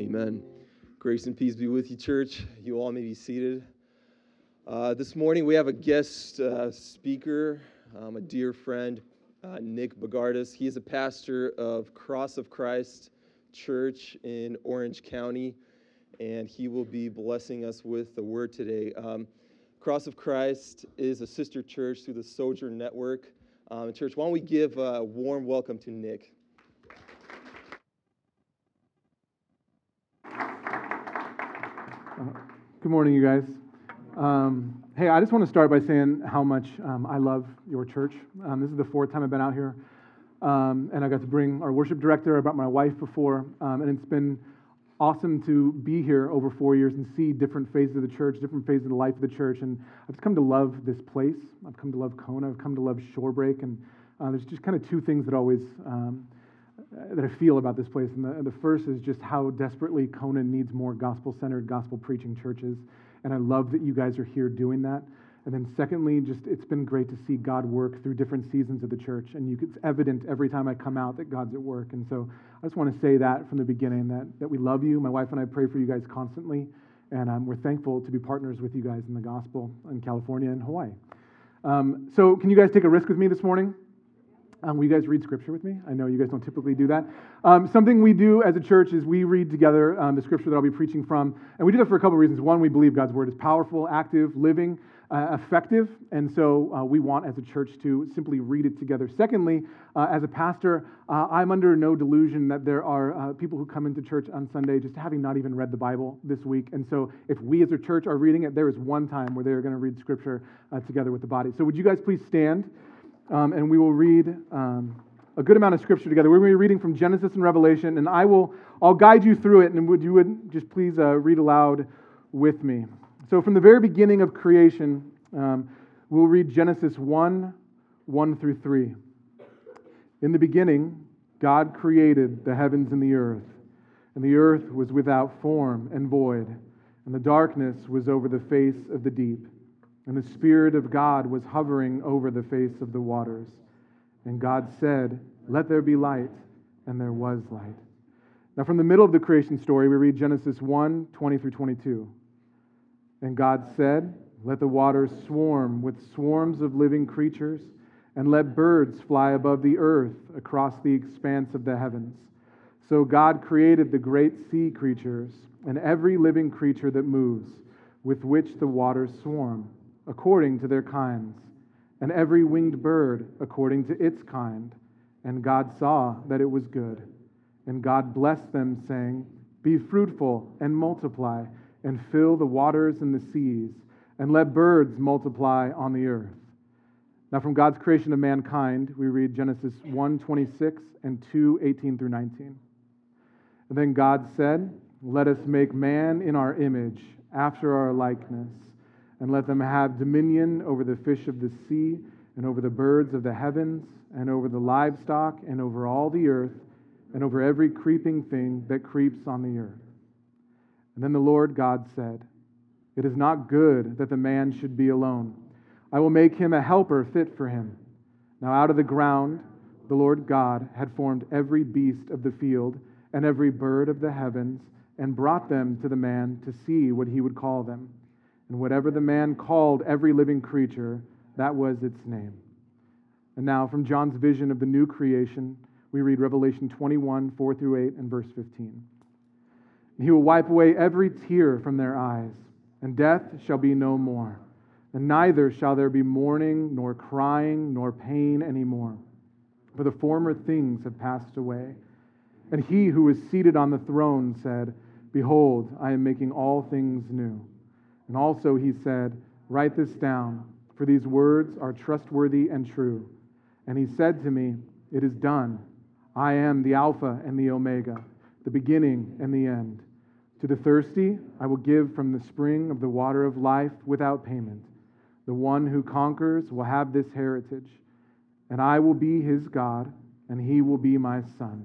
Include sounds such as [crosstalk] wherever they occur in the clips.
Amen. Grace and peace be with you, church. You all may be seated. Uh, this morning we have a guest uh, speaker, um, a dear friend, uh, Nick Bogardus. He is a pastor of Cross of Christ Church in Orange County, and he will be blessing us with the word today. Um, Cross of Christ is a sister church through the Sojourn Network. Um, church, why don't we give a warm welcome to Nick? Good morning, you guys. Um, hey, I just want to start by saying how much um, I love your church. Um, this is the fourth time I've been out here, um, and I got to bring our worship director. I brought my wife before, um, and it's been awesome to be here over four years and see different phases of the church, different phases of the life of the church. And I've come to love this place. I've come to love Kona. I've come to love Shorebreak. And uh, there's just kind of two things that always um, that I feel about this place. And the, the first is just how desperately Kona needs more gospel centered, gospel preaching churches. And I love that you guys are here doing that. And then, secondly, just it's been great to see God work through different seasons of the church. And you, it's evident every time I come out that God's at work. And so I just want to say that from the beginning that, that we love you. My wife and I pray for you guys constantly. And um, we're thankful to be partners with you guys in the gospel in California and Hawaii. Um, so, can you guys take a risk with me this morning? Um, will you guys read scripture with me? I know you guys don't typically do that. Um, something we do as a church is we read together um, the scripture that I'll be preaching from. And we do that for a couple of reasons. One, we believe God's word is powerful, active, living, uh, effective. And so uh, we want as a church to simply read it together. Secondly, uh, as a pastor, uh, I'm under no delusion that there are uh, people who come into church on Sunday just having not even read the Bible this week. And so if we as a church are reading it, there is one time where they're going to read scripture uh, together with the body. So would you guys please stand? Um, and we will read um, a good amount of scripture together. We're going to be reading from Genesis and Revelation, and I will I'll guide you through it, and would you would just please uh, read aloud with me. So, from the very beginning of creation, um, we'll read Genesis 1 1 through 3. In the beginning, God created the heavens and the earth, and the earth was without form and void, and the darkness was over the face of the deep and the Spirit of God was hovering over the face of the waters. And God said, Let there be light, and there was light. Now, from the middle of the creation story, we read Genesis 1 20 through 22. And God said, Let the waters swarm with swarms of living creatures, and let birds fly above the earth across the expanse of the heavens. So God created the great sea creatures and every living creature that moves, with which the waters swarm according to their kinds, and every winged bird according to its kind. And God saw that it was good. And God blessed them, saying, Be fruitful and multiply, and fill the waters and the seas, and let birds multiply on the earth. Now, from God's creation of mankind, we read Genesis 1 26 and 2 18 through 19. And then God said, Let us make man in our image, after our likeness and let them have dominion over the fish of the sea, and over the birds of the heavens, and over the livestock, and over all the earth, and over every creeping thing that creeps on the earth. And then the Lord God said, It is not good that the man should be alone. I will make him a helper fit for him. Now out of the ground the Lord God had formed every beast of the field and every bird of the heavens, and brought them to the man to see what he would call them. And whatever the man called every living creature, that was its name. And now, from John's vision of the new creation, we read Revelation 21, 4 through 8, and verse 15. And he will wipe away every tear from their eyes, and death shall be no more. And neither shall there be mourning, nor crying, nor pain any more, for the former things have passed away. And he who was seated on the throne said, Behold, I am making all things new. And also he said, Write this down, for these words are trustworthy and true. And he said to me, It is done. I am the Alpha and the Omega, the beginning and the end. To the thirsty, I will give from the spring of the water of life without payment. The one who conquers will have this heritage, and I will be his God, and he will be my son.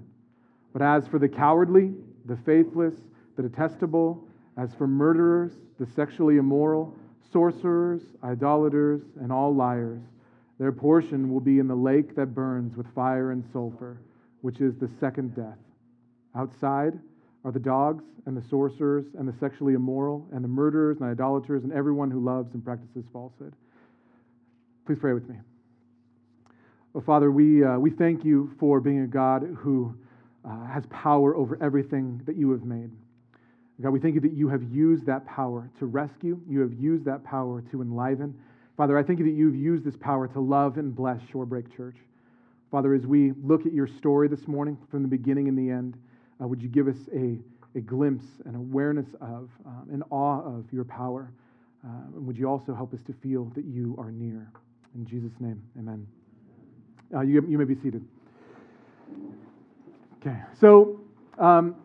But as for the cowardly, the faithless, the detestable, as for murderers, the sexually immoral, sorcerers, idolaters, and all liars, their portion will be in the lake that burns with fire and sulfur, which is the second death. Outside are the dogs and the sorcerers and the sexually immoral and the murderers and idolaters and everyone who loves and practices falsehood. Please pray with me. Oh, Father, we, uh, we thank you for being a God who uh, has power over everything that you have made. God, we thank you that you have used that power to rescue, you have used that power to enliven. Father, I thank you that you've used this power to love and bless Shorebreak Church. Father, as we look at your story this morning from the beginning and the end, uh, would you give us a, a glimpse, an awareness of, um, an awe of your power? Uh, and would you also help us to feel that you are near? In Jesus' name, amen. Uh, you, you may be seated. Okay, so um,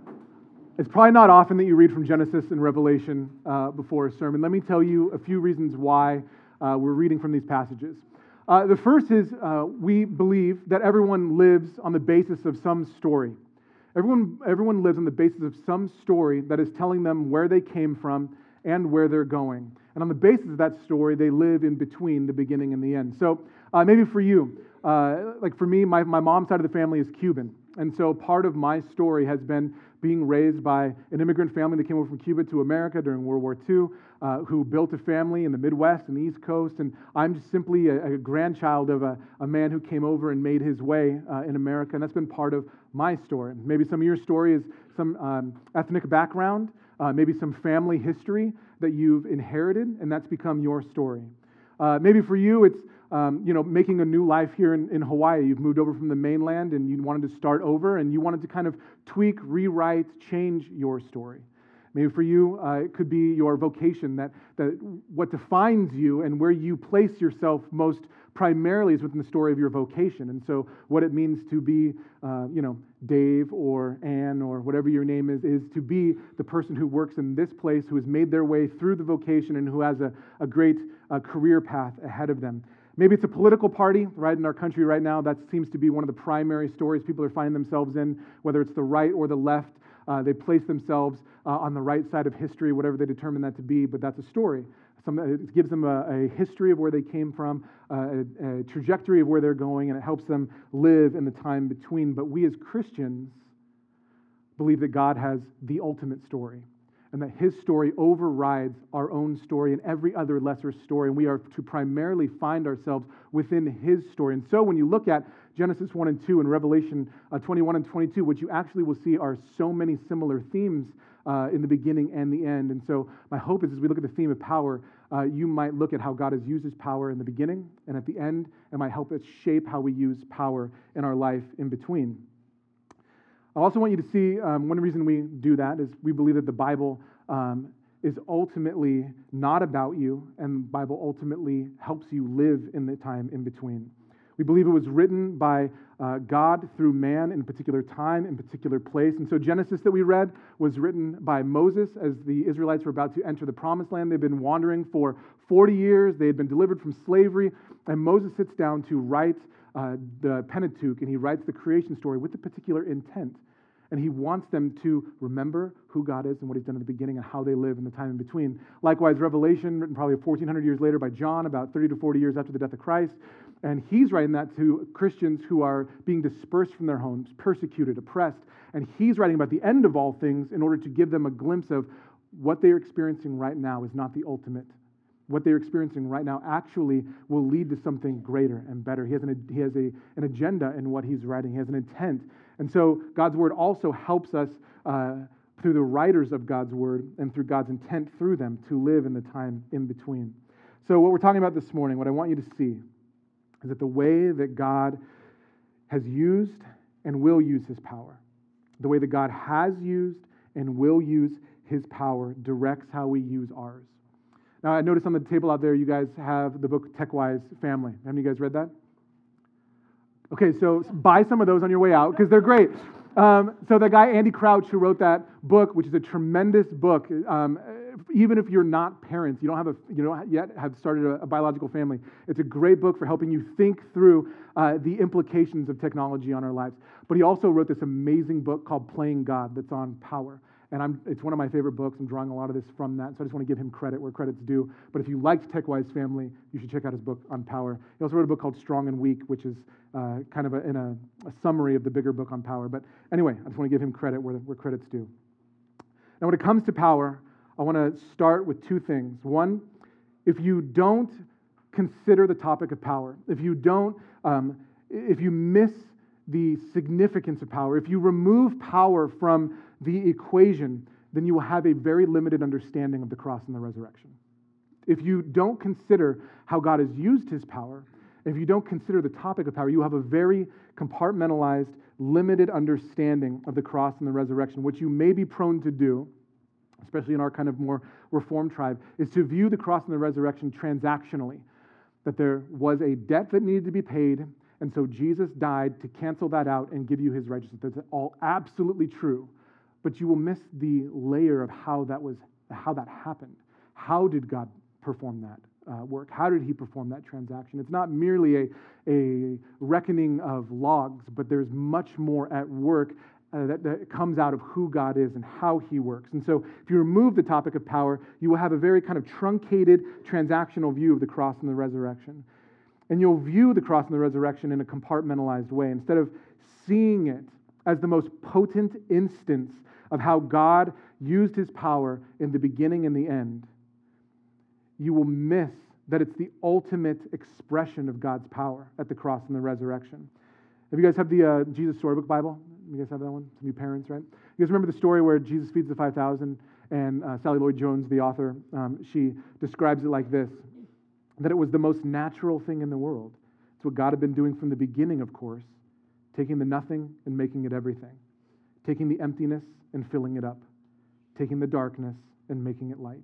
it's probably not often that you read from Genesis and Revelation uh, before a sermon. Let me tell you a few reasons why uh, we're reading from these passages. Uh, the first is uh, we believe that everyone lives on the basis of some story. Everyone, everyone lives on the basis of some story that is telling them where they came from and where they're going. And on the basis of that story, they live in between the beginning and the end. So uh, maybe for you, uh, like for me, my, my mom's side of the family is Cuban. And so part of my story has been being raised by an immigrant family that came over from Cuba to America during World War II, uh, who built a family in the Midwest and the East Coast. And I'm just simply a, a grandchild of a, a, man who came over and made his way uh, in America. And that's been part of my story. Maybe some of your story is some um, ethnic background, uh, maybe some family history that you've inherited, and that's become your story. Uh, maybe for you, it's um, you know, making a new life here in, in Hawaii. You've moved over from the mainland and you wanted to start over and you wanted to kind of tweak, rewrite, change your story. Maybe for you, uh, it could be your vocation, that, that what defines you and where you place yourself most primarily is within the story of your vocation. And so, what it means to be, uh, you know, Dave or Ann or whatever your name is, is to be the person who works in this place, who has made their way through the vocation and who has a, a great uh, career path ahead of them. Maybe it's a political party, right, in our country right now. That seems to be one of the primary stories people are finding themselves in, whether it's the right or the left. Uh, they place themselves uh, on the right side of history, whatever they determine that to be, but that's a story. Some, it gives them a, a, history of where they came from, uh, a, a trajectory of where they're going, and it helps them live in the time between. But we as Christians believe that God has the ultimate story and that his story overrides our own story and every other lesser story. And we are to primarily find ourselves within his story. And so when you look at Genesis 1 and 2 and Revelation uh, 21 and 22, what you actually will see are so many similar themes uh, in the beginning and the end. And so my hope is as we look at the theme of power, uh, you might look at how God has used his power in the beginning and at the end, and might help us shape how we use power in our life in between. I also want you to see um, one reason we do that is we believe that the Bible um, is ultimately not about you, and the Bible ultimately helps you live in the time in between. We believe it was written by uh, God through man in a particular time, in particular place. And so, Genesis that we read was written by Moses as the Israelites were about to enter the promised land. They've been wandering for 40 years, they had been delivered from slavery, and Moses sits down to write uh, the Pentateuch, and he writes the creation story with a particular intent. And he wants them to remember who God is and what he's done in the beginning and how they live in the time in between. Likewise, Revelation, written probably 1,400 years later by John, about 30 to 40 years after the death of Christ. And he's writing that to Christians who are being dispersed from their homes, persecuted, oppressed. And he's writing about the end of all things in order to give them a glimpse of what they're experiencing right now is not the ultimate what they're experiencing right now actually will lead to something greater and better. He has, an, he has a, an agenda in what he's writing, he has an intent. And so God's word also helps us uh, through the writers of God's word and through God's intent through them to live in the time in between. So, what we're talking about this morning, what I want you to see, is that the way that God has used and will use his power, the way that God has used and will use his power directs how we use ours. Now, I noticed on the table out there, you guys have the book TechWise Family. Have you guys read that? Okay, so buy some of those on your way out because they're great. Um, so the guy Andy Crouch who wrote that book, which is a tremendous book, um, even if you're not parents, you don't have a, you don't yet have started a, a biological family. It's a great book for helping you think through uh, the implications of technology on our lives. But he also wrote this amazing book called Playing God that's on power. And I'm, it's one of my favorite books. I'm drawing a lot of this from that. So I just want to give him credit where credit's due. But if you liked TechWise Family, you should check out his book on power. He also wrote a book called Strong and Weak, which is uh, kind of a, in a, a, summary of the bigger book on power. But anyway, I just want to give him credit where, where credit's due. Now, when it comes to power, I want to start with two things. One, if you don't consider the topic of power, if you don't, um, if you miss the significance of power, if you remove power from the equation, then you will have a very limited understanding of the cross and the resurrection. If you don't consider how God has used his power, if you don't consider the topic of power, you have a very compartmentalized, limited understanding of the cross and the resurrection, What you may be prone to do, especially in our kind of more reformed tribe, is to view the cross and the resurrection transactionally. That there was a debt that needed to be paid, and so Jesus died to cancel that out and give you his righteousness. That's all absolutely true. But you will miss the layer of how that was how that happened. How did God perform that uh, work? How did he perform that transaction? It's not merely a, a reckoning of logs, but there's much more at work uh, that, that, comes out of who God is and how He works. And so, if you remove the topic of power, you will have a very kind of truncated transactional view of the cross and the resurrection. And you'll view the cross and the resurrection in a compartmentalized way. Instead of seeing it as the most potent instance of how God used His power in the beginning and the end, you will miss that it's the ultimate expression of God's power at the cross and the resurrection. If you guys have the uh, Jesus Storybook Bible, you guys have that one? Some new parents, right? You guys remember the story where Jesus feeds the 5,000 and uh, Sally Lloyd Jones, the author, um, she describes it like this that it was the most natural thing in the world. It's what God had been doing from the beginning, of course, taking the nothing and making it everything, taking the emptiness and filling it up, taking the darkness and making it light.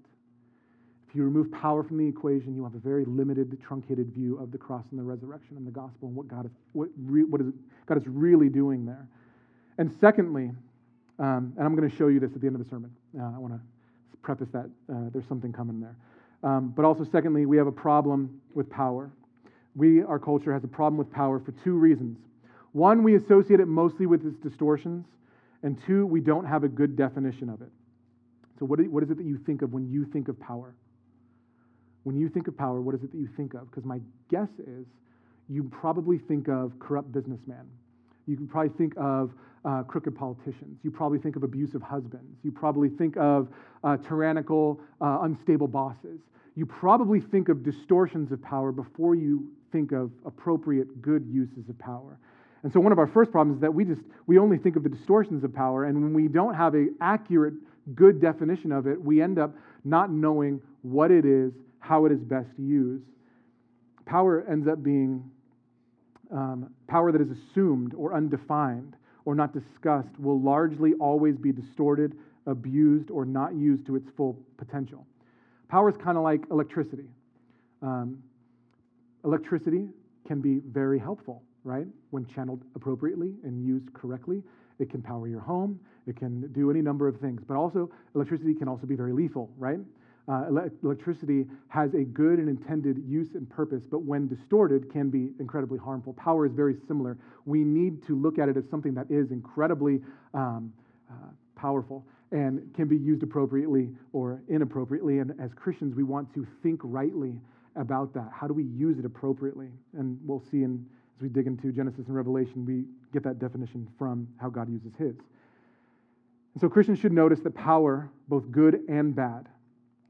If you remove power from the equation, you have a very limited, truncated view of the cross and the resurrection and the gospel and what God is, what, re, what is, God is really doing there. And secondly, um, and I'm going to show you this at the end of the sermon. Uh, I want to preface that uh, there's something coming there. Um, but also, secondly, we have a problem with power. We, our culture, has a problem with power for two reasons. One, we associate it mostly with its distortions, and two, we don't have a good definition of it. So, what is it that you think of when you think of power? When you think of power, what is it that you think of? Because my guess is you probably think of corrupt businessman. You can probably think of uh, crooked politicians. You probably think of abusive husbands. You probably think of uh, tyrannical, uh, unstable bosses. You probably think of distortions of power before you think of appropriate, good uses of power. And so one of our first problems is that we just we only think of the distortions of power, and when we don't have an accurate, good definition of it, we end up not knowing what it is how it is best used. Power ends up being um, power that is assumed or undefined or not discussed will largely always be distorted, abused, or not used to its full potential. Power is kind of like electricity. Um, electricity can be very helpful, right? When channeled appropriately and used correctly, it can power your home, it can do any number of things. But also, electricity can also be very lethal, right? Uh, electricity has a good and intended use and purpose, but when distorted, can be incredibly harmful. Power is very similar. We need to look at it as something that is incredibly um, uh, powerful and can be used appropriately or inappropriately. And as Christians, we want to think rightly about that. How do we use it appropriately? And we'll see in, as we dig into Genesis and Revelation, we get that definition from how God uses His. And so Christians should notice that power, both good and bad,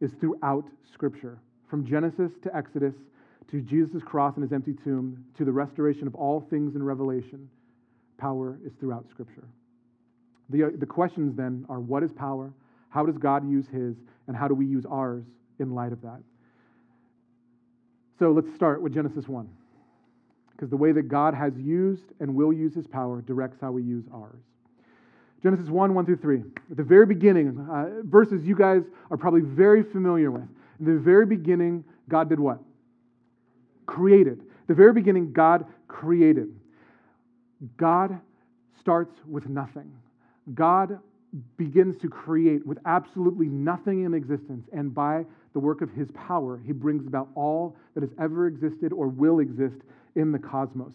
is throughout Scripture, from Genesis to Exodus to Jesus' cross and his empty tomb to the restoration of all things in Revelation. Power is throughout Scripture. The, uh, the questions then are what is power? How does God use his? And how do we use ours in light of that? So let's start with Genesis 1. Because the way that God has used and will use his power directs how we use ours. Genesis 1 1 through 3. At the very beginning, uh, verses you guys are probably very familiar with. In the very beginning, God did what? Created. The very beginning, God created. God starts with nothing. God begins to create with absolutely nothing in existence, and by the work of his power, he brings about all that has ever existed or will exist in the cosmos.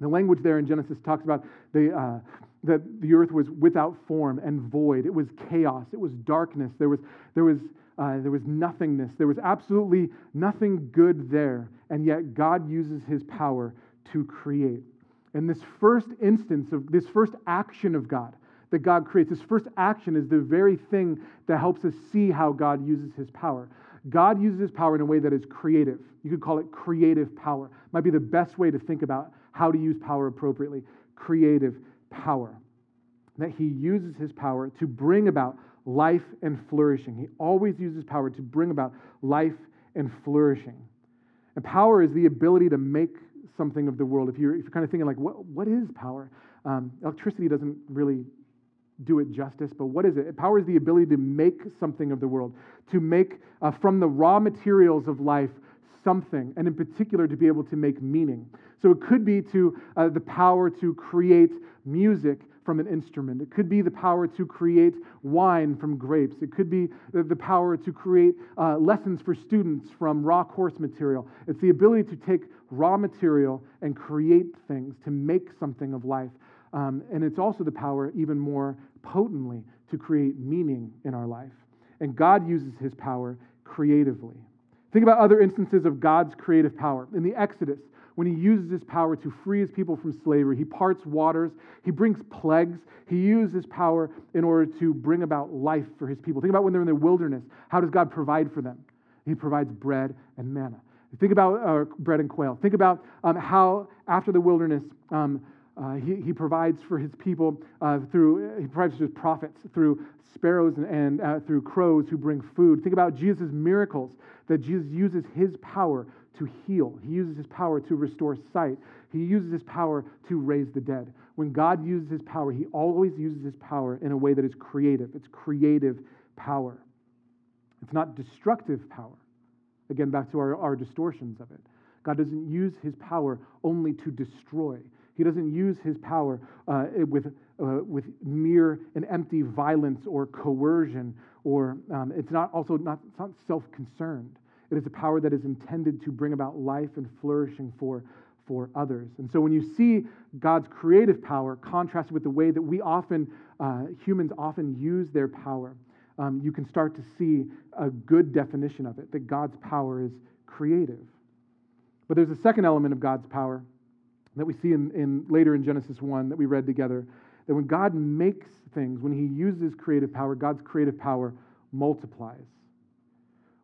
The language there in Genesis talks about the, uh, that the earth was without form and void. It was chaos. It was darkness. There was, there was, uh, there was nothingness. There was absolutely nothing good there. And yet God uses his power to create. And this first instance of this first action of God, that God creates. this first action is the very thing that helps us see how God uses his power. God uses his power in a way that is creative. You could call it creative power. Might be the best way to think about how to use power appropriately. Creative power. That he uses his power to bring about life and flourishing. He always uses power to bring about life and flourishing. And power is the ability to make something of the world. If you're, if you're kind of thinking, like, what, what is power? Um, electricity doesn't really do it justice, but what is it? Power is the ability to make something of the world, to make uh, from the raw materials of life something, and in particular to be able to make meaning. So it could be to uh, the power to create music from an instrument. It could be the power to create wine from grapes. It could be the, power to create uh, lessons for students from raw course material. It's the ability to take raw material and create things, to make something of life. Um, and it's also the power, even more potently, to create meaning in our life. And God uses his power creatively. Think about other instances of God's creative power. In the Exodus, when he uses his power to free his people from slavery, he parts waters, he brings plagues, he uses his power in order to bring about life for his people. Think about when they're in the wilderness. How does God provide for them? He provides bread and manna. Think about uh, bread and quail. Think about um, how, after the wilderness, um, uh, he, he provides for his people uh, through, he provides for his prophets through sparrows and, and uh, through crows who bring food. Think about Jesus' miracles that Jesus uses his power to heal. He uses his power to restore sight. He uses his power to raise the dead. When God uses his power, he always uses his power in a way that is creative. It's creative power. It's not destructive power. Again, back to our, our distortions of it. God doesn't use his power only to destroy. He doesn't use his power uh, with, uh, with mere and empty violence or coercion, or um, it's not also not, not self concerned. It is a power that is intended to bring about life and flourishing for, for others. And so when you see God's creative power contrasted with the way that we often, uh, humans often use their power, um, you can start to see a good definition of it that God's power is creative. But there's a second element of God's power that we see in, in later in Genesis 1 that we read together that when God makes things, when he uses creative power, God's creative power multiplies.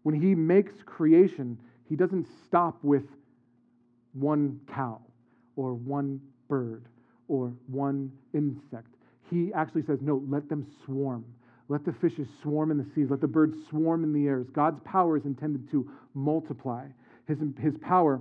When he makes creation, he doesn't stop with one cow or one bird or one insect. He actually says, No, let them swarm. Let the fishes swarm in the seas. Let the birds swarm in the airs. God's power is intended to multiply. His, his power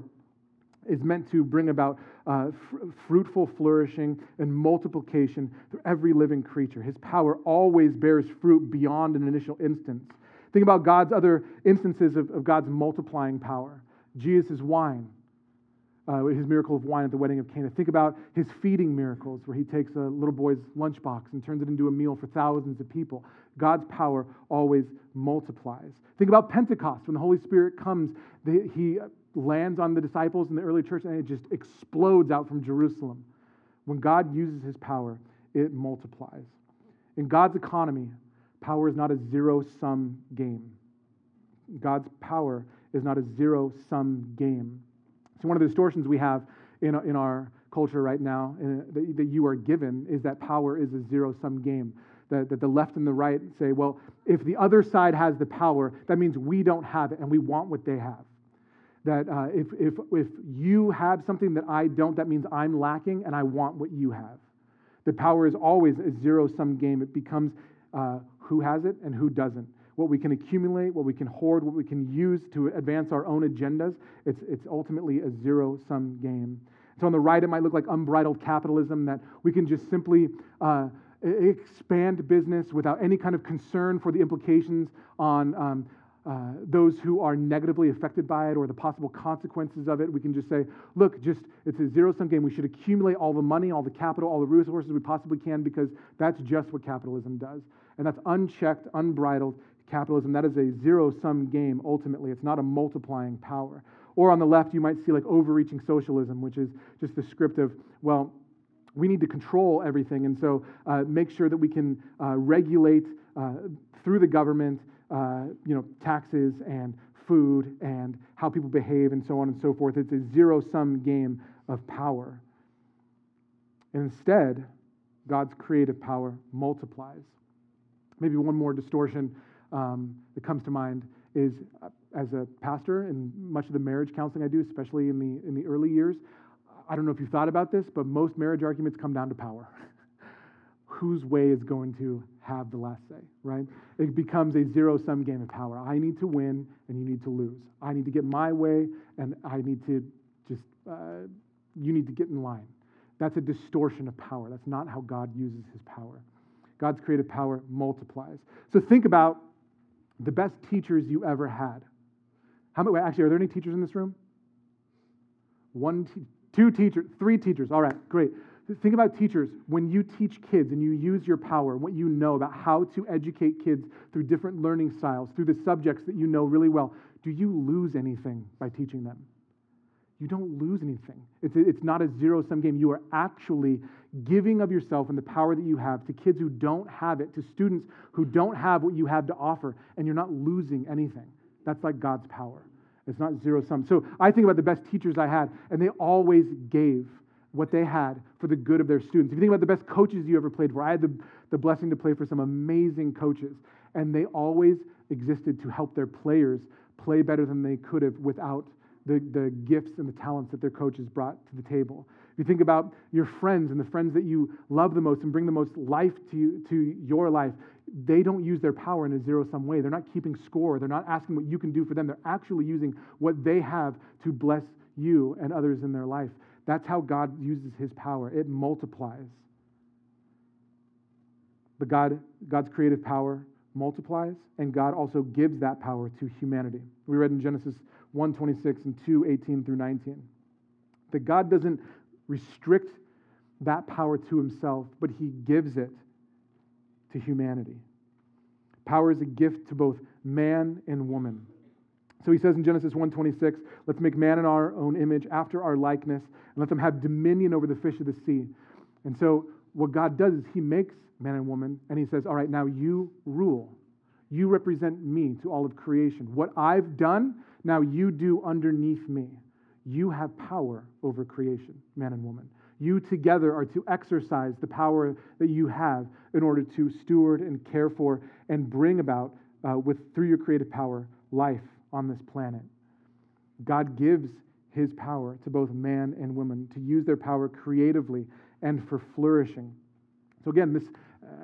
is meant to bring about uh, fr- fruitful flourishing and multiplication through every living creature. His power always bears fruit beyond an initial instance. Think about God's other instances of, of God's multiplying power. Jesus' wine, uh, his miracle of wine at the wedding of Cana. Think about his feeding miracles, where he takes a little boy's lunchbox and turns it into a meal for thousands of people. God's power always multiplies. Think about Pentecost, when the Holy Spirit comes, he lands on the disciples in the early church and it just explodes out from Jerusalem. When God uses his power, it multiplies. In God's economy, Power is not a zero sum game. God's power is not a zero sum game. So, one of the distortions we have in, in our culture right now uh, that, that you are given is that power is a zero sum game. That, that the left and the right say, well, if the other side has the power, that means we don't have it and we want what they have. That uh, if, if, if you have something that I don't, that means I'm lacking and I want what you have. The power is always a zero sum game. It becomes uh, who has it and who doesn't. What we can accumulate, what we can hoard, what we can use to advance our own agendas, it's, it's ultimately a zero sum game. So on the right, it might look like unbridled capitalism that we can just simply uh, expand business without any kind of concern for the implications on um, uh, those who are negatively affected by it or the possible consequences of it. We can just say, look, just it's a zero sum game. We should accumulate all the money, all the capital, all the resources we possibly can because that's just what capitalism does. And that's unchecked, unbridled capitalism. That is a zero sum game ultimately. It's not a multiplying power. Or on the left, you might see like overreaching socialism, which is just the script of, well, we need to control everything. And so uh, make sure that we can uh, regulate uh, through the government uh, you know, taxes and food and how people behave and so on and so forth. It's a zero sum game of power. And instead, God's creative power multiplies. Maybe one more distortion um, that comes to mind is uh, as a pastor and much of the marriage counseling I do, especially in the, in the early years, I don't know if you've thought about this, but most marriage arguments come down to power. [laughs] Whose way is going to have the last say, right? It becomes a zero sum game of power. I need to win and you need to lose. I need to get my way and I need to just, uh, you need to get in line. That's a distortion of power. That's not how God uses his power. God's creative power multiplies. So think about the best teachers you ever had. How many, actually, are there any teachers in this room? One, two teachers, three teachers. All right, great. Think about teachers. When you teach kids and you use your power, and what you know about how to educate kids through different learning styles, through the subjects that you know really well, do you lose anything by teaching them? You don't lose anything. It's, it's not a zero sum game. You are actually giving of yourself and the power that you have to kids who don't have it, to students who don't have what you have to offer, and you're not losing anything. That's like God's power. It's not zero sum. So I think about the best teachers I had, and they always gave what they had for the good of their students. If you think about the best coaches you ever played for, I had the, the blessing to play for some amazing coaches, and they always existed to help their players play better than they could have without the, the gifts and the talents that their coaches brought to the table. If you think about your friends and the friends that you love the most and bring the most life to, you, to your life, they don't use their power in a zero sum way. They're not keeping score. They're not asking what you can do for them. They're actually using what they have to bless you and others in their life. That's how God uses his power, it multiplies. But God, God's creative power multiplies, and God also gives that power to humanity. We read in Genesis 1 26 and 218 through 19 that God doesn't restrict that power to himself, but he gives it to humanity. Power is a gift to both man and woman. So he says in Genesis 1:26, let's make man in our own image after our likeness and let them have dominion over the fish of the sea. And so what God does is he makes man and woman and he says, "All right, now you rule. You represent me to all of creation. What I've done, now you do underneath me. You have power over creation, man and woman. You together are to exercise the power that you have in order to steward and care for and bring about, uh, with, through your creative power, life on this planet. God gives his power to both man and woman to use their power creatively and for flourishing. So, again, this,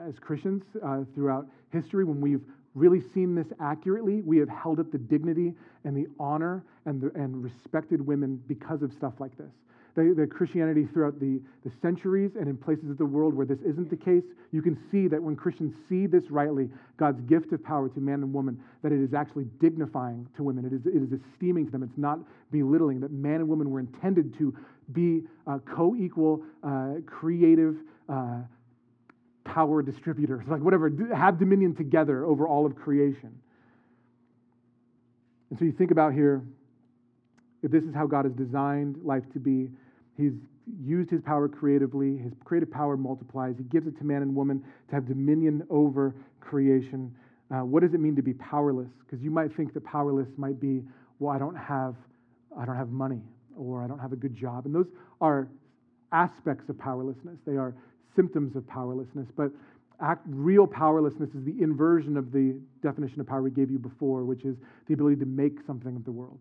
as Christians uh, throughout history, when we've really seen this accurately, we have held up the dignity and the honor and, the, and respected women because of stuff like this the, the Christianity throughout the, the centuries and in places of the world where this isn't the case, you can see that when Christians see this rightly, God's gift of power to man and woman, that it is actually dignifying to women. It is, it is esteeming to them. It's not belittling, that man and woman were intended to be uh, co equal, uh, creative, uh, power distributors, like whatever, have dominion together over all of creation. And so you think about here, if this is how God has designed life to be, He's used his power creatively. His creative power multiplies. He gives it to man and woman to have dominion over creation. Uh, what does it mean to be powerless? Because you might think that powerless might be, well, I don't have, I don't have money, or I don't have a good job, and those are aspects of powerlessness. They are symptoms of powerlessness, but act, real powerlessness is the inversion of the definition of power we gave you before, which is the ability to make something of the world.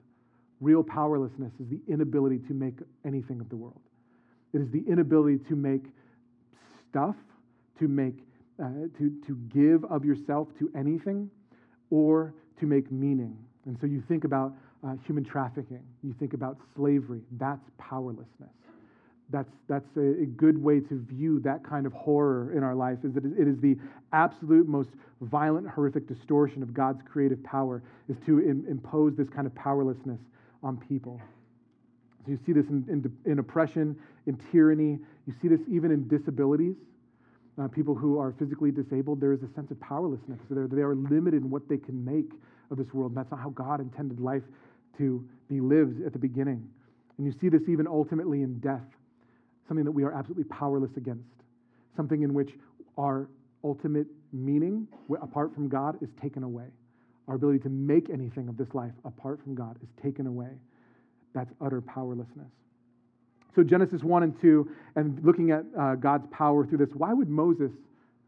Real powerlessness is the inability to make anything of the world. It is the inability to make stuff, to make, uh, to, to give of yourself to anything, or to make meaning. And so you think about uh, human trafficking, you think about slavery. That's powerlessness. That's, that's a, good way to view that kind of horror in our life is that it is the absolute most violent horrific distortion of god's creative power is to in, impose this kind of powerlessness on people. So you see this in, in, in oppression, in tyranny. You see this even in disabilities. Uh, people who are physically disabled, there is a sense of powerlessness. So they are limited in what they can make of this world. And that's not how God intended life to be lived at the beginning. And you see this even ultimately in death, something that we are absolutely powerless against, something in which our ultimate meaning, apart from God, is taken away. Our ability to make anything of this life apart from God is taken away. That's utter powerlessness. So, Genesis 1 and 2, and looking at uh, God's power through this, why would Moses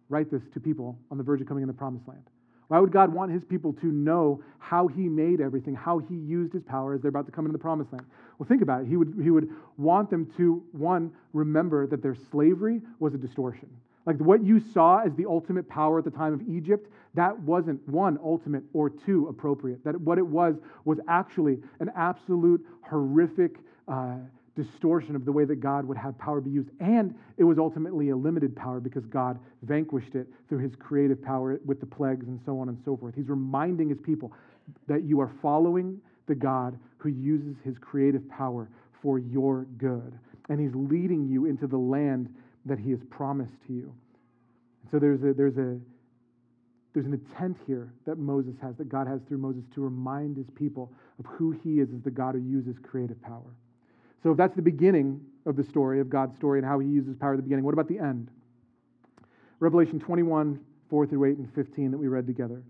write this to people on the verge of coming in the promised land? Why would God want his people to know how he made everything, how he used his power as they're about to come into the promised land? Well, think about it. He would, he would want them to, one, remember that their slavery was a distortion. Like what you saw as the ultimate power at the time of Egypt, that wasn't one, ultimate, or two, appropriate. That what it was was actually an absolute horrific uh, distortion of the way that God would have power be used. And it was ultimately a limited power because God vanquished it through his creative power with the plagues and so on and so forth. He's reminding his people that you are following the God who uses his creative power for your good. And he's leading you into the land that he has promised to you. So there's a, there's a, there's an intent here that Moses has, that God has through Moses to remind his people of who he is as the God who uses creative power. So if that's the beginning of the story, of God's story, and how he uses power at the beginning, what about the end? Revelation 21, 4 through 8 and 15 that we read together.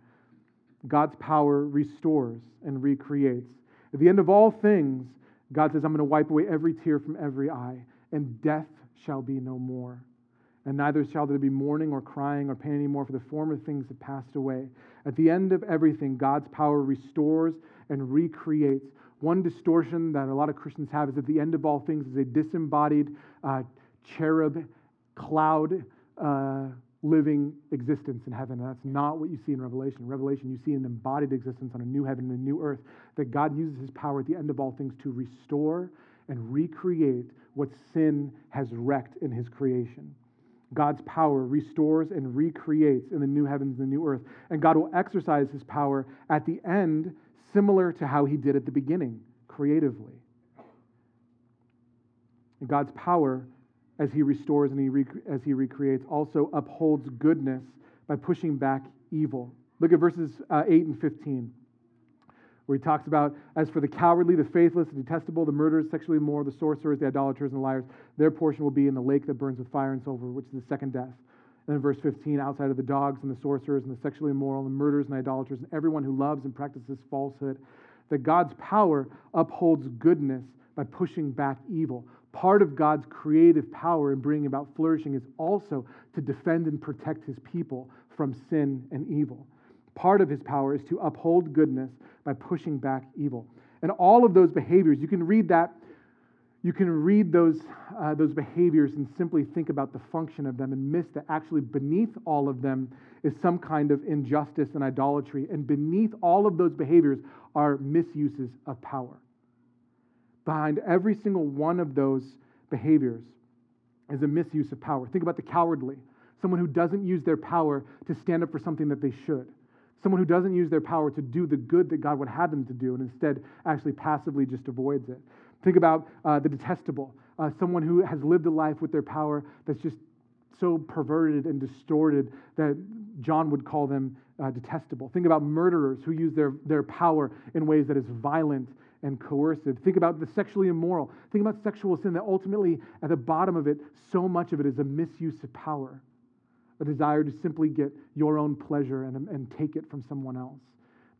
God's power restores and recreates. At the end of all things, God says, I'm going to wipe away every tear from every eye, and death shall be no more. And neither shall there be mourning or crying or pain anymore, for the former things have passed away. At the end of everything, God's power restores and recreates one distortion that a lot of Christians have is at the end of all things is a disembodied uh, cherub cloud uh, living existence in heaven. And that's not what you see in Revelation. In Revelation, you see an embodied existence on a new heaven and a new earth that God uses his power at the end of all things to restore and recreate what sin has wrecked in his creation. God's power restores and recreates in the new heavens and the new earth. And God will exercise his power at the end similar to how he did at the beginning, creatively. And God's power, as he restores and he rec- as he recreates, also upholds goodness by pushing back evil. Look at verses uh, 8 and 15, where he talks about, as for the cowardly, the faithless, the detestable, the murderers, sexually immoral, the sorcerers, the idolaters, and the liars, their portion will be in the lake that burns with fire and sulfur, which is the second death. And then verse 15, outside of the dogs and the sorcerers and the sexually immoral and murderers and idolaters and everyone who loves and practices falsehood, that God's power upholds goodness by pushing back evil. Part of God's creative power in bringing about flourishing is also to defend and protect his people from sin and evil. Part of his power is to uphold goodness by pushing back evil. And all of those behaviors, you can read that you can read those, uh, those behaviors and simply think about the function of them and miss that actually beneath all of them is some kind of injustice and idolatry. And beneath all of those behaviors are misuses of power. Behind every single one of those behaviors is a misuse of power. Think about the cowardly, someone who doesn't use their power to stand up for something that they should. Someone who doesn't use their power to do the good that God would have them to do and instead actually passively just avoids it. Think about uh, the detestable, uh, someone who has lived a life with their power that's just so perverted and distorted that John would call them uh, detestable. Think about murderers who use their, their power in ways that is violent and coercive. Think about the sexually immoral. Think about sexual sin that ultimately, at the bottom of it, so much of it is a misuse of power, a desire to simply get your own pleasure and, and take it from someone else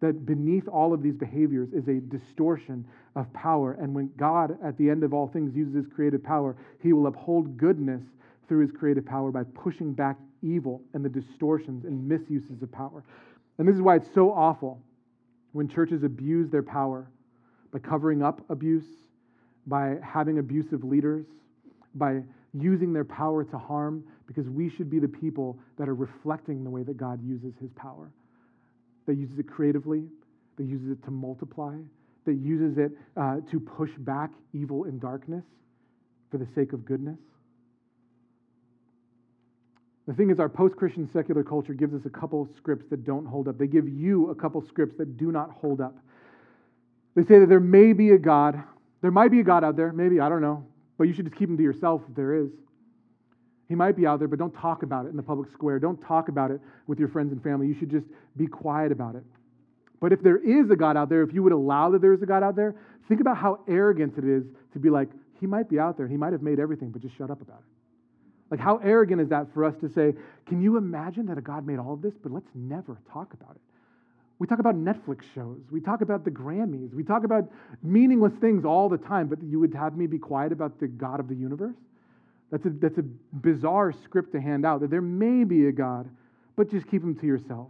that beneath all of these behaviors is a distortion of power. And when God, at the end of all things, uses his creative power, he will uphold goodness through his creative power by pushing back evil and the distortions and misuses of power. And this is why it's so awful when churches abuse their power by covering up abuse, by having abusive leaders, by using their power to harm, because we should be the people that are reflecting the way that God uses his power that uses it creatively, that uses it to multiply, that uses it uh, to push back evil and darkness for the sake of goodness. The thing is, our post Christian secular culture gives us a couple scripts that don't hold up. They give you a couple scripts that do not hold up. They say that there may be a God. There might be a God out there, maybe, I don't know. But you should just keep him to yourself if there is. He might be out there, but don't talk about it in the public square. Don't talk about it with your friends and family. You should just be quiet about it. But if there is a God out there, if you would allow that there is a God out there, think about how arrogant it is to be like, He might be out there. He might have made everything, but just shut up about it. Like, how arrogant is that for us to say, Can you imagine that a God made all of this, but let's never talk about it? We talk about Netflix shows. We talk about the Grammys. We talk about meaningless things all the time, but you would have me be quiet about the God of the universe? That's a, that's a bizarre script to hand out that there may be a God, but just keep him to yourself.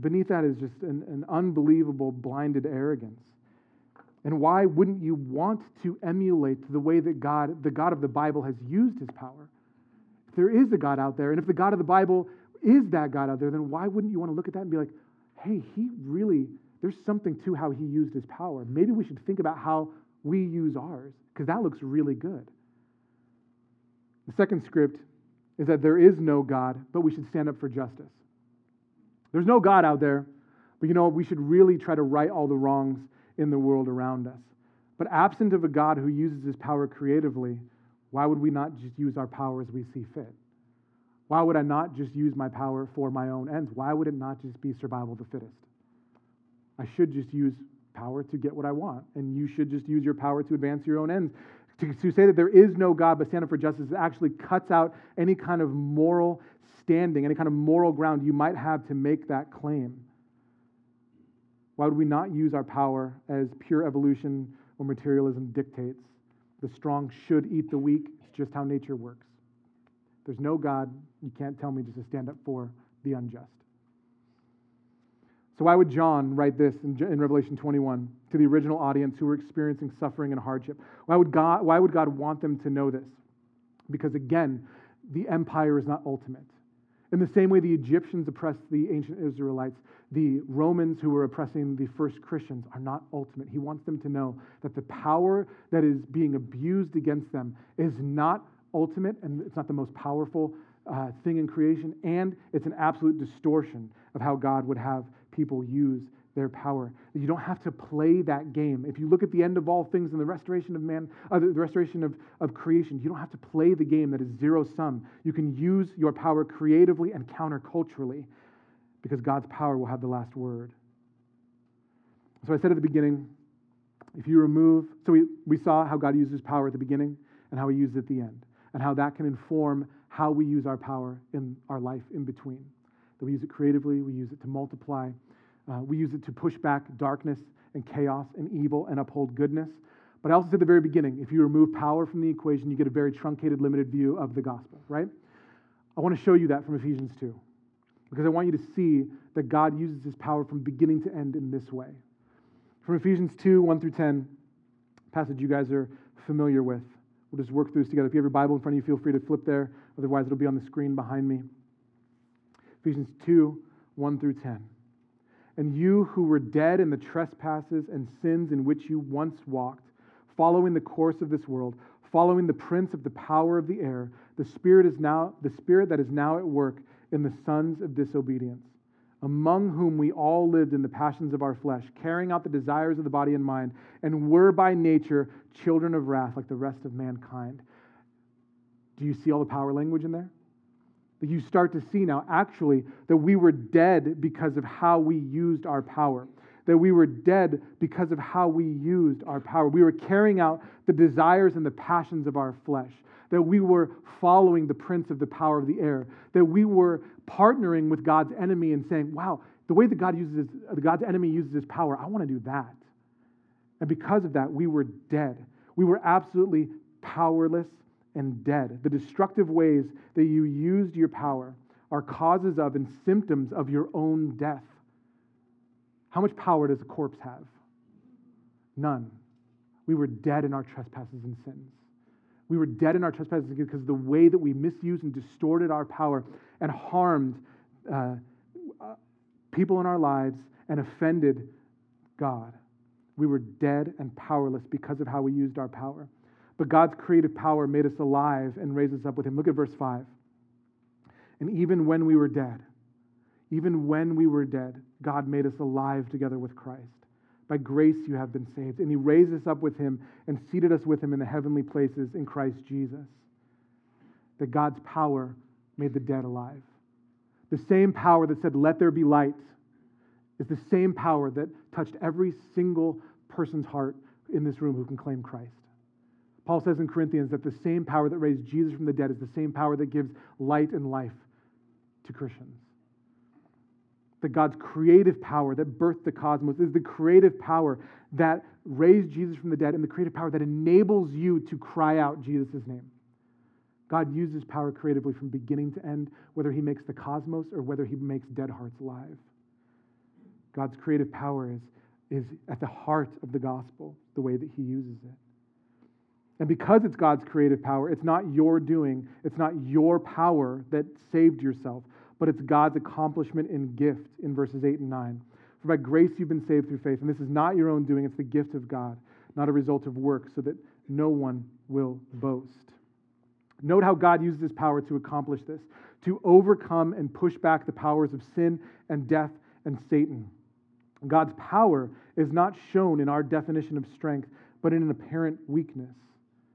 Beneath that is just an, an unbelievable blinded arrogance. And why wouldn't you want to emulate the way that God, the God of the Bible, has used his power? If there is a God out there, and if the God of the Bible is that God out there, then why wouldn't you want to look at that and be like, hey, he really, there's something to how he used his power. Maybe we should think about how we use ours, because that looks really good. The second script is that there is no God, but we should stand up for justice. There's no God out there, but you know, we should really try to right all the wrongs in the world around us. But absent of a God who uses his power creatively, why would we not just use our power as we see fit? Why would I not just use my power for my own ends? Why would it not just be survival of the fittest? I should just use power to get what I want, and you should just use your power to advance your own ends. To, to say that there is no God but stand up for justice actually cuts out any kind of moral standing, any kind of moral ground you might have to make that claim. Why would we not use our power as pure evolution or materialism dictates? The strong should eat the weak. It's just how nature works. There's no God. You can't tell me just to stand up for the unjust. So, why would John write this in, in, Revelation 21 to the original audience who were experiencing suffering and hardship? Why would, God, why would God want them to know this? Because, again, the empire is not ultimate. In the same way the Egyptians oppressed the ancient Israelites, the Romans who were oppressing the first Christians are not ultimate. He wants them to know that the power that is being abused against them is not ultimate and it's not the most powerful uh, thing in creation, and it's an absolute distortion of how God would have people use their power. You don't have to play that game. If you look at the end of all things and the restoration of man, uh, the restoration of, of creation, you don't have to play the game that is zero sum. You can use your power creatively and counterculturally because God's power will have the last word. So I said at the beginning, if you remove, so we, we saw how God uses power at the beginning and how he uses it at the end and how that can inform how we use our power in our life in between. That we use it creatively, we use it to multiply, uh, we use it to push back darkness and chaos and evil and uphold goodness. But I also said at the very beginning if you remove power from the equation, you get a very truncated, limited view of the gospel, right? I want to show you that from Ephesians 2 because I want you to see that God uses his power from beginning to end in this way. From Ephesians 2 1 through 10, passage you guys are familiar with. We'll just work through this together. If you have your Bible in front of you, feel free to flip there. Otherwise, it'll be on the screen behind me. Ephesians 2 1 through 10. And you who were dead in the trespasses and sins in which you once walked, following the course of this world, following the prince of the power of the air, the spirit is now the spirit that is now at work in the sons of disobedience among whom we all lived in the passions of our flesh, carrying out the desires of the body and mind, and were by nature children of wrath like the rest of mankind. Do you see all the power language in there? You start to see now, actually, that we were dead because of how we used our power. That we were dead because of how we used our power. We were carrying out the desires and the passions of our flesh that we were following the prince of the power of the air, that we were partnering with God's enemy and saying, wow, the way that God uses his, uh, God's enemy uses his power, I want to do that. And because of that, we were dead. We were absolutely powerless and dead. The destructive ways that you used your power are causes of and symptoms of your own death. How much power does a corpse have? None. We were dead in our trespasses and sins. We were dead in our trespasses because of the way that we misused and distorted our power and harmed uh, people in our lives and offended God. We were dead and powerless because of how we used our power. But God's creative power made us alive and raised us up with Him. Look at verse 5. And even when we were dead, even when we were dead, God made us alive together with Christ. By grace you have been saved. And he raised us up with him and seated us with him in the heavenly places in Christ Jesus. That God's power made the dead alive. The same power that said, Let there be light, is the same power that touched every single person's heart in this room who can claim Christ. Paul says in Corinthians that the same power that raised Jesus from the dead is the same power that gives light and life to Christians. that God's creative power that birthed the cosmos is the creative power that raised Jesus from the dead and the creative power that enables you to cry out Jesus' name. God uses power creatively from beginning to end, whether he makes the cosmos or whether he makes dead hearts alive. God's creative power is, is at the heart of the gospel, the way that he uses it. And because it's God's creative power, it's not your doing, it's not your power that saved yourself, but it's God's accomplishment and gift in verses 8 and 9. For by grace you've been saved through faith, and this is not your own doing, it's the gift of God, not a result of work, so that no one will boast. Note how God uses his power to accomplish this, to overcome and push back the powers of sin and death and Satan. God's power is not shown in our definition of strength, but in an apparent weakness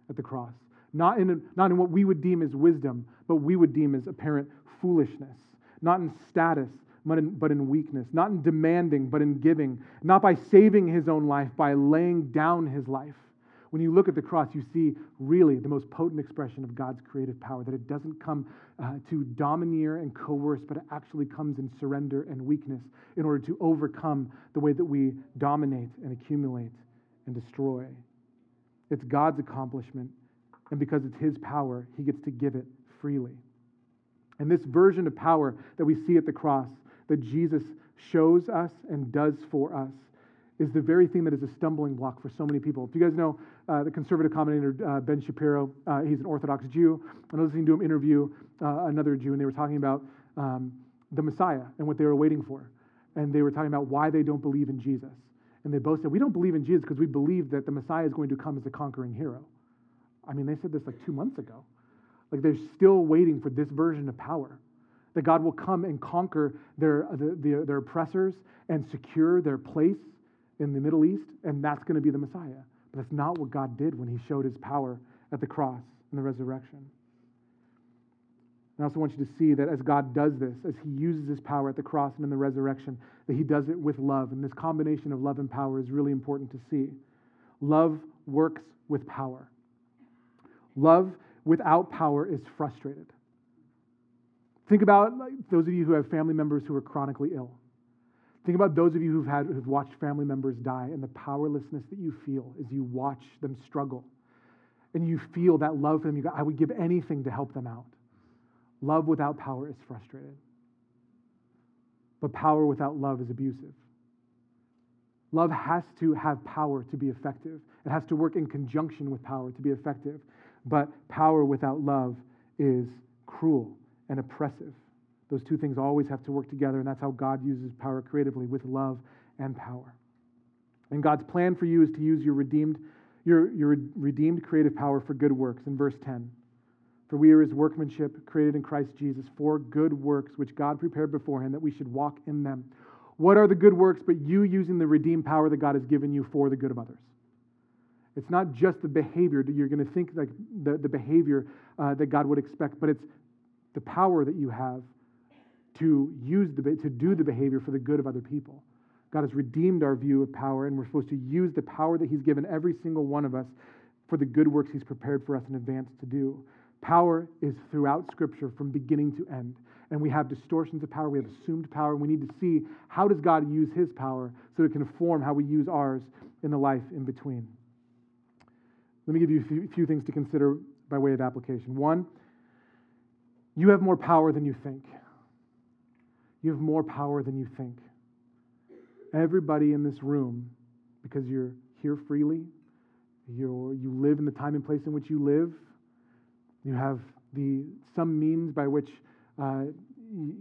at the cross. Not in, not in what we would deem as wisdom, but we would deem as apparent foolishness. Not in status, but in, but in weakness. Not in demanding, but in giving. Not by saving his own life, by laying down his life. When you look at the cross, you see really the most potent expression of God's creative power, that it doesn't come uh, to domineer and coerce, but it actually comes in surrender and weakness in order to overcome the way that we dominate and accumulate and destroy. It's God's accomplishment, and because it's His power, He gets to give it freely. And this version of power that we see at the cross, that Jesus shows us and does for us, is the very thing that is a stumbling block for so many people. If you guys know uh, the conservative commentator uh, Ben Shapiro, uh, he's an Orthodox Jew. And I was listening to him interview uh, another Jew, and they were talking about um, the Messiah and what they were waiting for. And they were talking about why they don't believe in Jesus. And they both said, We don't believe in Jesus because we believe that the Messiah is going to come as a conquering hero. I mean, they said this like two months ago. Like they're still waiting for this version of power. That God will come and conquer their, uh, the, the, their oppressors and secure their place in the Middle East, and that's going to be the Messiah. But that's not what God did when he showed his power at the cross and the resurrection. I also want you to see that as God does this, as he uses his power at the cross and in the resurrection, that he does it with love. And this combination of love and power is really important to see. Love works with power. Love without power is frustrated. Think about those of you who have family members who are chronically ill. Think about those of you who've, had, who've watched family members die and the powerlessness that you feel as you watch them struggle. And you feel that love for them. You go, I would give anything to help them out. Love without power is frustrated. But power without love is abusive. Love has to have power to be effective. It has to work in conjunction with power to be effective. But power without love is cruel and oppressive. Those two things always have to work together, and that's how God uses power creatively with love and power. And God's plan for you is to use your redeemed, your, your redeemed creative power for good works in verse 10. For we are his workmanship, created in Christ Jesus, for good works which God prepared beforehand that we should walk in them. What are the good works but you using the redeemed power that God has given you for the good of others? It's not just the behavior that you're going to think like the, the behavior uh, that God would expect, but it's the power that you have to use the to do the behavior for the good of other people. God has redeemed our view of power, and we're supposed to use the power that He's given every single one of us for the good works He's prepared for us in advance to do. Power is throughout Scripture from beginning to end. And we have distortions of power, we have assumed power, and we need to see how does God use his power so it can inform how we use ours in the life in between. Let me give you a few, few things to consider by way of application. One, you have more power than you think. You have more power than you think. Everybody in this room, because you're here freely, you you live in the time and place in which you live, you have the, some means by which uh,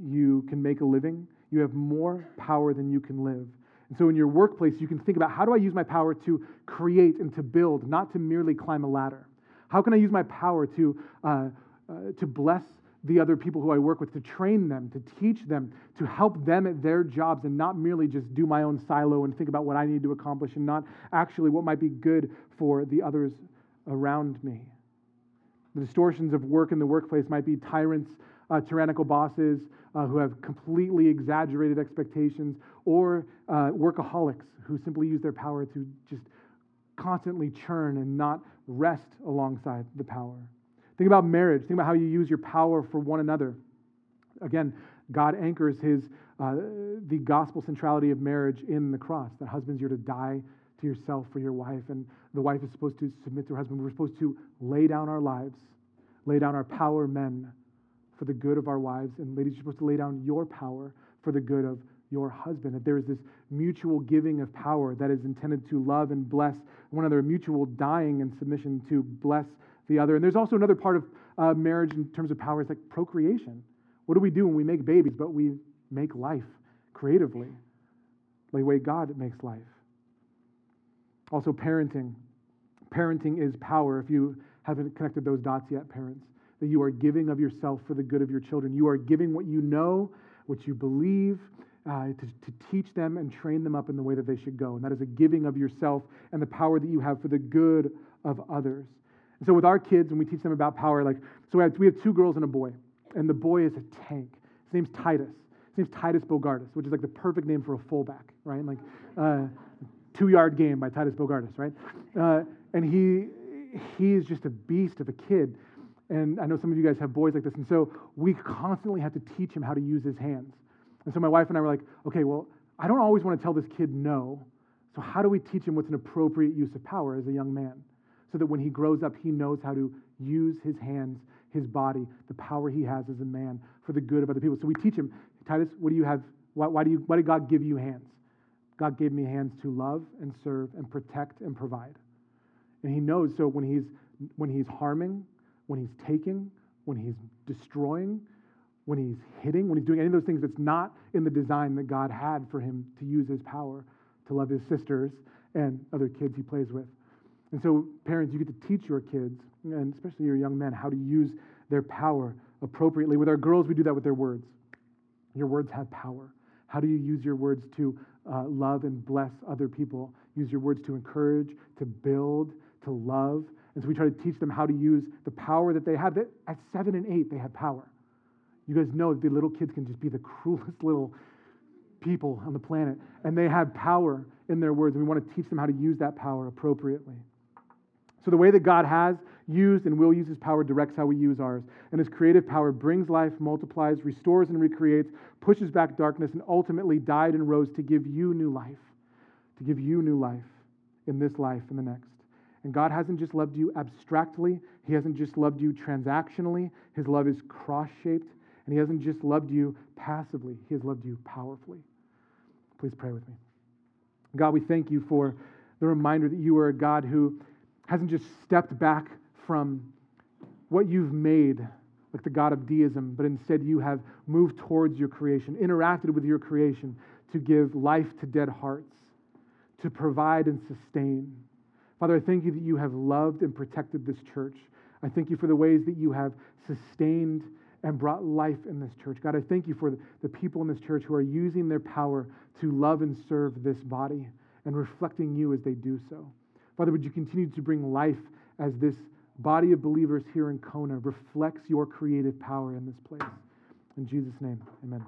you can make a living. You have more power than you can live. And so in your workplace, you can think about how do I use my power to create and to build, not to merely climb a ladder? How can I use my power to, uh, uh, to bless the other people who I work with, to train them, to teach them, to help them at their jobs, and not merely just do my own silo and think about what I need to accomplish and not actually what might be good for the others around me? The distortions of work in the workplace might be tyrants, uh, tyrannical bosses uh, who have completely exaggerated expectations, or uh, workaholics who simply use their power to just constantly churn and not rest alongside the power. Think about marriage. Think about how you use your power for one another. Again, God anchors his uh, the gospel centrality of marriage in the cross. That husbands, you're to die to yourself for your wife, and the wife is supposed to submit to her husband. We're supposed to lay down our lives, lay down our power, men, for the good of our wives. And ladies, you're supposed to lay down your power for the good of your husband. That there is this mutual giving of power that is intended to love and bless one another, mutual dying and submission to bless the other. And there's also another part of uh, marriage in terms of power is like procreation. What do we do when we make babies? But we make life creatively, the way God makes life. Also, parenting. Parenting is power. If you haven't connected those dots yet, parents, that you are giving of yourself for the good of your children. You are giving what you know, what you believe, uh, to, to teach them and train them up in the way that they should go. And that is a giving of yourself and the power that you have for the good of others. And so, with our kids, when we teach them about power, like, so we have, we have two girls and a boy, and the boy is a tank. His name's Titus. His name's Titus Bogardus, which is like the perfect name for a fullback, right? Like, uh, two yard game by Titus Bogardus, right? Uh, and he, he is just a beast of a kid. And I know some of you guys have boys like this. And so we constantly have to teach him how to use his hands. And so my wife and I were like, okay, well, I don't always want to tell this kid no. So how do we teach him what's an appropriate use of power as a young man? So that when he grows up, he knows how to use his hands, his body, the power he has as a man for the good of other people. So we teach him, Titus, what do you have? Why, why do you, why did God give you hands? God gave me hands to love and serve and protect and provide. And he knows, so when he's, when he's harming, when he's taking, when he's destroying, when he's hitting, when he's doing any of those things that's not in the design that God had for him to use his power to love his sisters and other kids he plays with. And so, parents, you get to teach your kids, and especially your young men, how to use their power appropriately. With our girls, we do that with their words. Your words have power. How do you use your words to uh, love and bless other people? Use your words to encourage, to build, to love. And so we try to teach them how to use the power that they have. That At seven and eight, they have power. You guys know the little kids can just be the [laughs] cruelest little people on the planet, and they have power in their words, and we want to teach them how to use that power appropriately. So, the way that God has used and will use his power directs how we use ours. And his creative power brings life, multiplies, restores, and recreates, pushes back darkness, and ultimately died and rose to give you new life, to give you new life in this life and the next. And God hasn't just loved you abstractly, He hasn't just loved you transactionally. His love is cross shaped, and He hasn't just loved you passively, He has loved you powerfully. Please pray with me. God, we thank you for the reminder that you are a God who hasn't just stepped back from what you've made, like the God of deism, but instead you have moved towards your creation, interacted with your creation to give life to dead hearts, to provide and sustain. Father, I thank you that you have loved and protected this church. I thank you for the ways that you have sustained and brought life in this church. God, I thank you for the people in this church who are using their power to love and serve this body and reflecting you as they do so. Father, would you continue to bring life as this body of believers here in Kona reflects your creative power in this place? In Jesus' name, amen.